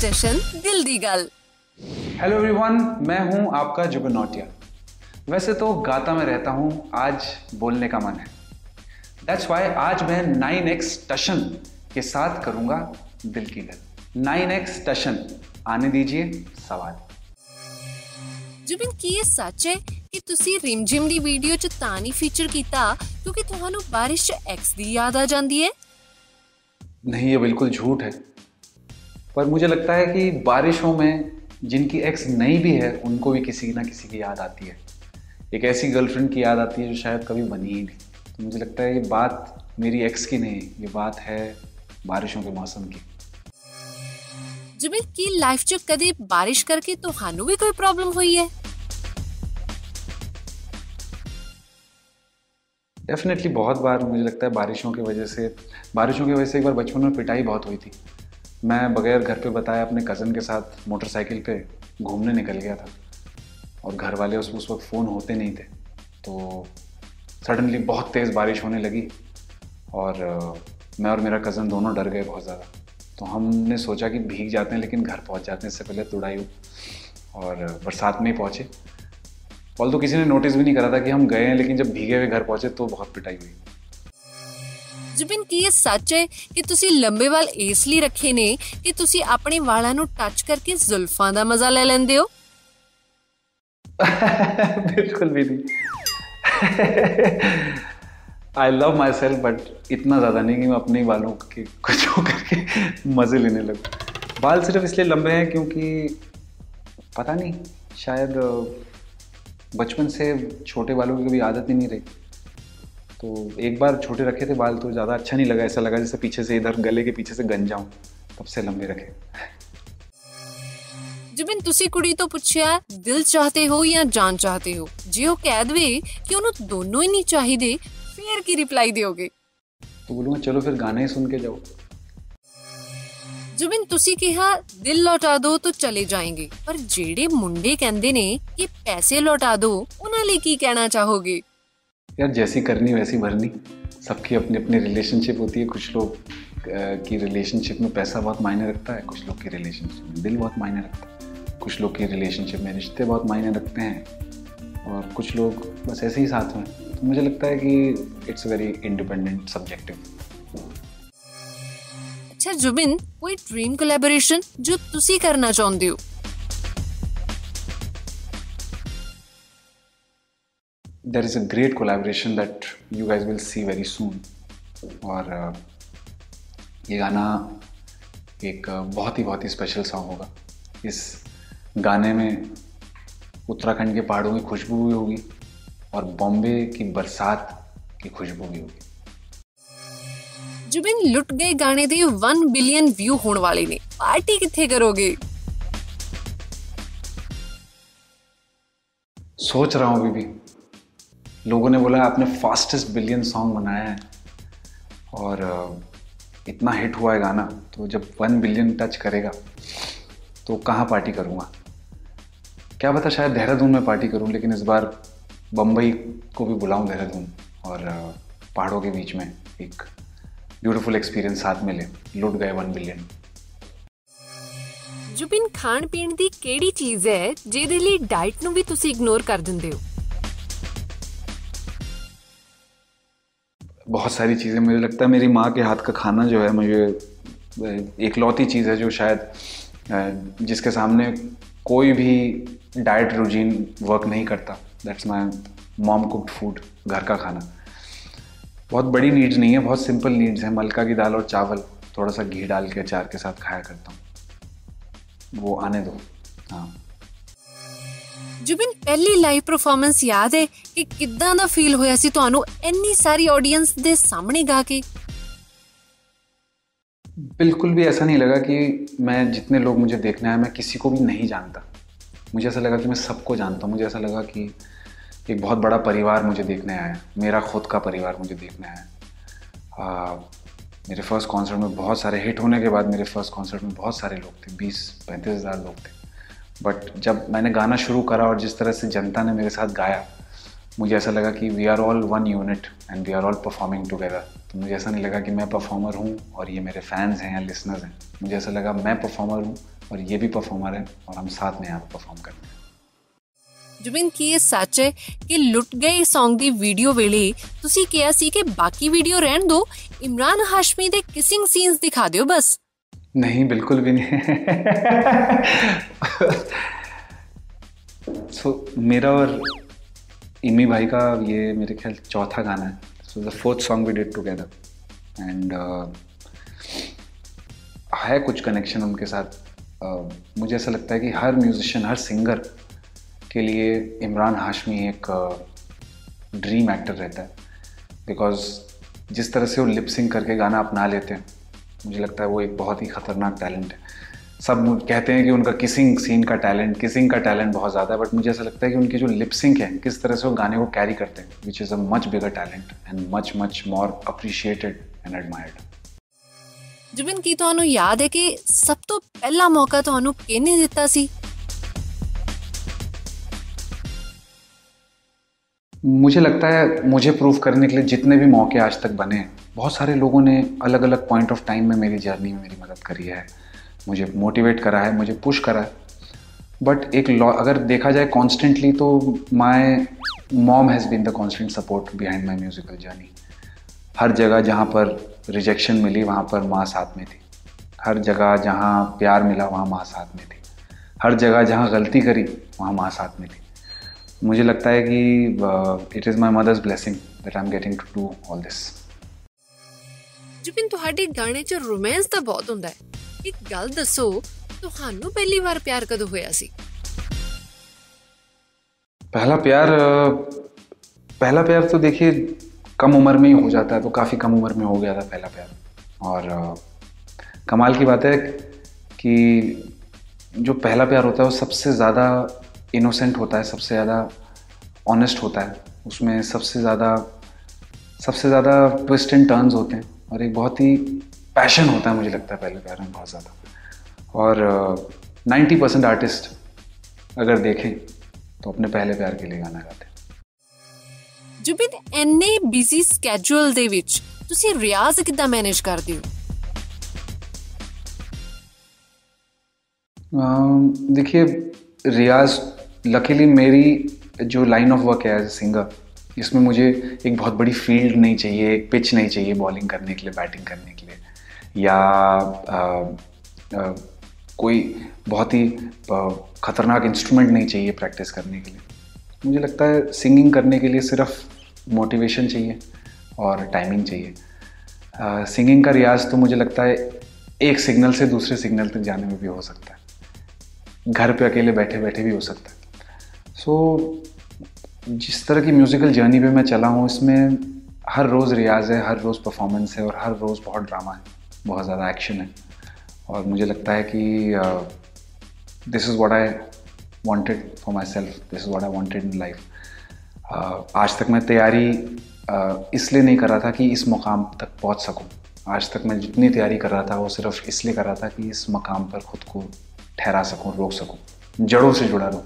Station दिल दी गल hello everyone मैं हूं आपका जुबिन नौटिया वैसे तो गाता में रहता हूं आज बोलने का मन है दैट्स वाई आज मैं नाइन एक्स टशन के साथ करूंगा दिल की गल नाइन एक्स टशन आने दीजिए सवाल ਜੁਬਿਨ ਕੀ ਇਹ ਸੱਚ ਹੈ ਕਿ ਤੁਸੀਂ ਰਿਮਝਿਮ ਦੀ ਵੀਡੀਓ 'ਚ ਤਾਂ ਨਹੀਂ ਫੀਚਰ ਕੀਤਾ ਕਿਉਂਕਿ ਤੁਹਾਨੂੰ ਬਾਰਿਸ਼ 'ਚ ਐਕਸ ਦੀ ਯਾਦ ਆ ਜਾਂਦੀ ਹੈ नहीं ये बिल्कुल झूठ है पर मुझे लगता है कि बारिशों में जिनकी एक्स नहीं भी है उनको भी किसी ना किसी की याद आती है। एक ऐसी गर्लफ्रेंड की याद आती है जो शायद कभी बनी ही नहीं। तो मुझे लगता है ये बात मेरी एक्स की नहीं ये बात है बारिशों के मौसम की। जुबिल की लाइफ च कभी बारिश करके तो हानू भी कोई प्रॉब्लम हुई है? डेफिनेटली बहुत बार मुझे लगता है बारिशों की वजह से बारिशों की वजह से एक बार बचपन में पिटाई बहुत हुई थी। मैं बगैर घर पे बताए अपने कज़न के साथ मोटरसाइकिल पे घूमने निकल गया था। और घर वाले उस उस वक्त फ़ोन होते नहीं थे। तो सडनली बहुत तेज़ बारिश होने लगी और मैं और मेरा कज़न दोनों डर गए बहुत ज़्यादा। तो हमने सोचा कि भीग जाते हैं, लेकिन घर पहुँच जाते हैं। इससे पहले तुड़ाई हुई और बरसात में ही पहुँचे। ऑल तो किसी ने नोटिस भी नहीं करा था कि हम गए हैं, लेकिन जब भीगे हुए घर पहुँचे तो बहुत पिटाई हुई। ਜੁਬਿਨ ਕੀ ਇਹ ਸੱਚ ਹੈ ਕਿ ਤੁਸੀਂ ਲੰਬੇ ਵਾਲ ਇਸ ਲਈ ਰੱਖੇ ਨੇ ਕਿ ਤੁਸੀਂ ਆਪਣੇ ਵਾਲਾਂ ਨੂੰ ਟੱਚ ਕਰਕੇ ਜ਼ੁਲਫਾਂ ਦਾ ਮਜ਼ਾ ਲੈ ਲੈਂਦੇ ਹੋ बिल्कुल भी नहीं I love myself but इतना ज़्यादा नहीं कि मैं अपने ही बालों के कुछ हो करके मज़े लेने लगूँ बाल सिर्फ इसलिए लंबे हैं क्योंकि पता नहीं शायद अ, बचपन से छोटे बालों की कभी आदत ही नहीं रही तो एक बार छोटे रखे थे बाल तो ज़्यादा अच्छा नहीं लगा ऐसा लगा जैसे पीछे से इधर गले के पीछे से गंज जाऊँ तब से लंबे रखे ਜਿਵੇਂ ਤੁਸੀਂ ਕੁੜੀ ਤੋਂ ਪੁੱਛਿਆ ਦਿਲ ਚਾਹਤੇ ਹੋ ਜਾਂ ਜਾਨ ਚਾਹਤੇ ਹੋ ਜੇ ਉਹ ਕਹਿ ਦਵੇ ਕਿ ਉਹਨੂੰ ਦੋਨੋਂ ਹੀ ਨਹੀਂ ਚਾਹੀਦੇ ਫਿਰ ਕੀ ਰਿਪਲਾਈ ਦਿਓਗੇ तो बोलूँगा चलो फिर गाना ही सुन के जाओ ਜੁਬਿਨ ਤੁਸੀਂ ਕਿਹਾ ਦਿਲ ਲੌਟਾ ਦਿਓ ਤਾਂ ਚਲੇ ਜਾਏਂਗੇ ਪਰ ਜਿਹੜੇ ਮੁੰਡੇ ਕਹਿੰਦੇ ਨੇ ਕਿ ਪੈਸੇ ਲੌਟਾ ਦਿਓ ਉਹਨਾਂ ਲਈ ਕੀ ਕਹਿਣਾ ਚਾਹੋਗੇ यार जैसी करनी वैसी भरनी सबकी अपनी अपनी रिलेशनशिप होती है कुछ लोग अ, की रिलेशनशिप में पैसा बहुत मायने रखता है कुछ लोग की रिलेशनशिप में दिल बहुत मायने रखता है कुछ लोग की रिलेशनशिप में रिश्ते बहुत मायने रखते हैं और कुछ लोग बस ऐसे ही साथ में तो मुझे लगता है कि इट्स वेरी इंडिपेंडेंट सब्जेक्टिव ਅੱਛਾ ਜੁਬਿਨ ਕੋਈ ਡ੍ਰੀਮ ਕੋਲੈਬੋਰੇਸ਼ਨ ਜੋ ਤੁਸੀਂ ਕਰਨਾ ਚਾਹੁੰਦੇ ਹੋ there is a great collaboration that you guys will see very soon और अ, ये गाना एक अ, बहुत ही बहुत ही स्पेशल सॉन्ग होगा इस गाने में उत्तराखंड के पहाड़ों की खुशबू भी होगी और बॉम्बे की बरसात की खुशबू भी होगी ਜੁਬਿਨ ਲੁੱਟ ਗਏ ਗਾਣੇ ਦੇ 1 ਬਿਲੀਅਨ ਵਿਊ ਹੋਣ ਵਾਲੇ ਨੇ ਪਾਰਟੀ ਕਿੱਥੇ ਕਰੋਗੇ सोच रहा हूँ अभी भी लोगों ने बोला आपने फास्टेस्ट बिलियन सॉन्ग बनाया है और अ, इतना हिट हुआ है गाना तो जब वन बिलियन टच करेगा तो कहाँ पार्टी करूँगा क्या पता शायद देहरादून में पार्टी करूँ लेकिन इस बार बम्बई को भी बुलाऊँ देहरादून और अ, पहाड़ों के बीच में एक ब्यूटीफुल एक्सपीरियंस साथ में ले लुट गए वन बिलियन ਜੁਬਿਨ ਖਾਣ ਪੀਣ ਦੀ ਕਿਹੜੀ ਚੀਜ਼ ਹੈ ਜਿਹਦੇ ਲਈ ਡਾਈਟ ਨੂੰ ਵੀ ਤੁਸੀਂ ਇਗਨੋਰ ਕਰ ਦਿੰਦੇ ਹੋ बहुत सारी चीज़ें, मुझे लगता है मेरी माँ के हाथ का खाना जो है मुझे एकलौती चीज़ है जो शायद जिसके सामने कोई भी डाइट रूजीन वर्क नहीं करता। That's my mom cooked food घर का खाना। बहुत बड़ी नीड्स नहीं है, बहुत सिंपल नीड्स हैं। मलका की दाल और चावल थोड़ा सा घी डाल के, अचार के साथ खाया करता हूँ। वो आने दो। हाँ। जुबिन ਪਹਿਲੀ ਲਾਈਵ ਪਰਫਾਰਮੈਂਸ ਯਾਦ ਹੈ ਕਿ ਕਿੱਦਾਂ ਦਾ ਫੀਲ ਹੋਇਆ ਸੀ ਤੁਹਾਨੂੰ ਇੰਨੀ ਸਾਰੀ ਆਡੀਅנס ਦੇ ਸਾਹਮਣੇ ਗਾ ਕੇ बिल्कुल भी ऐसा नहीं लगा कि मैं जितने लोग मुझे देखने आए, मैं किसी को भी नहीं जानता। मुझे ऐसा लगा कि मैं सबको जानता हूँ। मुझे ऐसा लगा कि एक बहुत बड़ा परिवार मुझे देखने आया मेरा खुद का परिवार मुझे देखने आया मेरे फ़र्स्ट कॉन्सर्ट में बहुत सारे हिट होने के बाद मेरे फ़र्स्ट कॉन्सर्ट में बहुत सारे लोग थे, बीस, पैंतीस हज़ार लोग थे। बट जब मैंने गाना शुरू करा और जिस तरह से जनता ने मेरे साथ गाया मुझे ऐसा लगा कि we are all one unit and we are all performing together तो मुझे ऐसा नहीं लगा कि मैं परफॉर्मर हूँ और ये मेरे फैंस हैं या लिसनर्स हैं मुझे ऐसा लगा मैं परफॉर्मर हूँ और ये भी परफॉर्मर है और हम साथ में यहाँ पर परफॉर्म करते हैं ਜੁਬਿਨ ਕੀ ਇਹ ਸੱਚ ਹੈ ਕਿ ਲੁੱਟ ਗਏ Song ਦੀ ਵੀਡੀਓ ਵੇਲੇ ਤੁਸੀਂ ਕਿਹਾ ਸੀ ਕਿ ਬਾਕੀ ਵੀਡੀਓ ਰਹਿਣ ਦਿਓ ਇਮਰਾਨ ਹਾਸ਼ਮੀ ਦੇ ਕਿਸਿੰਗ ਸੀਨਸ ਦਿਖਾ ਦਿਓ ਬਸ नहीं बिल्कुल भी नहीं। सो so, मेरा और इमी भाई का ये मेरे ख्याल चौथा गाना है। So the fourth song we did together and है कुछ कनेक्शन उनके साथ। Uh, मुझे ऐसा लगता है कि हर म्यूजिशियन हर सिंगर के लिए इमरान हाशमी एक ड्रीम एक्टर रहता है। बिकॉज़ जिस तरह से वो लिप सिंग करके गाना अपना लेते हैं मुझे लगता है वो एक बहुत ही ख़तरनाक टैलेंट है सब कहते हैं कि उनका किसिंग सीन का टैलेंट किसिंग का टैलेंट बहुत ज़्यादा है बट मुझे ऐसा लगता है कि उनकी जो लिपसिंग है किस तरह से वो गाने को कैरी करते हैं which is a much bigger talent and much much more appreciated and admired Zubin ਕੀ ਤੁਹਾਨੂੰ ਯਾਦ ਹੈ ਕਿ ਸਭ ਤੋਂ ਪਹਿਲਾ ਮੌਕਾ ਤੁਹਾਨੂੰ ਕਿਹਨੇ ਦਿੱਤਾ ਸੀ मुझे लगता है मुझे प्रूव करने के लिए जितने भी मौके आज तक बने हैं बहुत सारे लोगों ने अलग अलग पॉइंट ऑफ़ टाइम में मेरी जर्नी में मेरी मदद करी है। मुझे मोटिवेट करा है, मुझे पुश करा है। बट एक लॉ अगर देखा जाए कॉन्स्टेंटली तो my mom has been the constant support behind my musical journey हर जगह जहाँ पर रिजेक्शन मिली, वहाँ पर माँ साथ में थी। हर जगह जहाँ प्यार मिला, वहाँ माँ साथ में थी। हर जगह जहाँ गलती करी, वहाँ माँ साथ में थी। मुझे लगता है कि it is my mother's blessing that I am getting to do all this ਜੁਬਿਨ ਤੁਹਾਡੇ ਗਾਣੇ 'ਚ ਰੋਮਾਂਸ ਤਾਂ ਬਹੁਤ ਹੁੰਦਾ ਹੈ ਇੱਕ ਗੱਲ ਦੱਸੋ ਤੁਹਾਨੂੰ ਪਹਿਲੀ ਵਾਰ ਪਿਆਰ ਕਦੋਂ ਹੋਇਆ ਸੀ पहला प्यार पहला प्यार तो देखिए कम उम्र में ही हो जाता है तो काफ़ी कम उम्र में हो गया था पहला प्यार और कमाल की बात है कि जो पहला प्यार होता है वो सबसे ज़्यादा इनोसेंट होता है सबसे ज़्यादा ऑनेस्ट होता है उसमें सबसे ज़्यादा सबसे ज़्यादा ट्विस्ट एंड टर्न्स होते हैं और एक बहुत ही पैशन होता है मुझे लगता है पहले प्यार में बहुत ज़्यादा और नाइन्टी परसेंट आर्टिस्ट अगर देखें तो अपने पहले प्यार के लिए गाना गाते हैं ਜੁਬਿਨ ਐਨੇ ਬਿਜ਼ੀ ਸਕੇਜੂਲ ਦੇ ਵਿੱਚ ਤੁਸੀਂ ਰਿਆਜ਼ ਕਿੱਦਾਂ ਮੈਨੇਜ ਕਰਦੇ ਹੋ देखिए रियाज लकीली मेरी जो लाइन ऑफ वर्क है एज ए सिंगर इसमें मुझे एक बहुत बड़ी फ़ील्ड नहीं चाहिए एक पिच नहीं चाहिए बॉलिंग करने के लिए बैटिंग करने के लिए। या आ, आ, कोई बहुत ही ख़तरनाक इंस्ट्रूमेंट नहीं चाहिए प्रैक्टिस करने के लिए। मुझे लगता है सिंगिंग करने के लिए सिर्फ़ मोटिवेशन चाहिए और टाइमिंग चाहिए। सिंगिंग का रियाज तो मुझे लगता है एक सिग्नल से दूसरे सिग्नल तक जाने में भी हो सकता है। घर पे अकेले बैठे बैठे भी हो सकता है। सो so, जिस तरह की म्यूज़िकल जर्नी पे मैं चला हूँ इसमें हर रोज़ रियाज है हर रोज़ परफॉर्मेंस है और हर रोज़ बहुत ड्रामा है बहुत ज़्यादा एक्शन है। और मुझे लगता है कि this is what I wanted for myself this is what I wanted in life आज तक मैं तैयारी uh, इसलिए नहीं कर रहा था कि इस मुकाम तक पहुँच सकूँ। आज तक मैं जितनी तैयारी कर रहा था वो सिर्फ़ इसलिए कर रहा था कि इस मकाम पर खुद को ठहरा सकूँ रोक सकूँ जड़ों से जुड़ा रहूँ।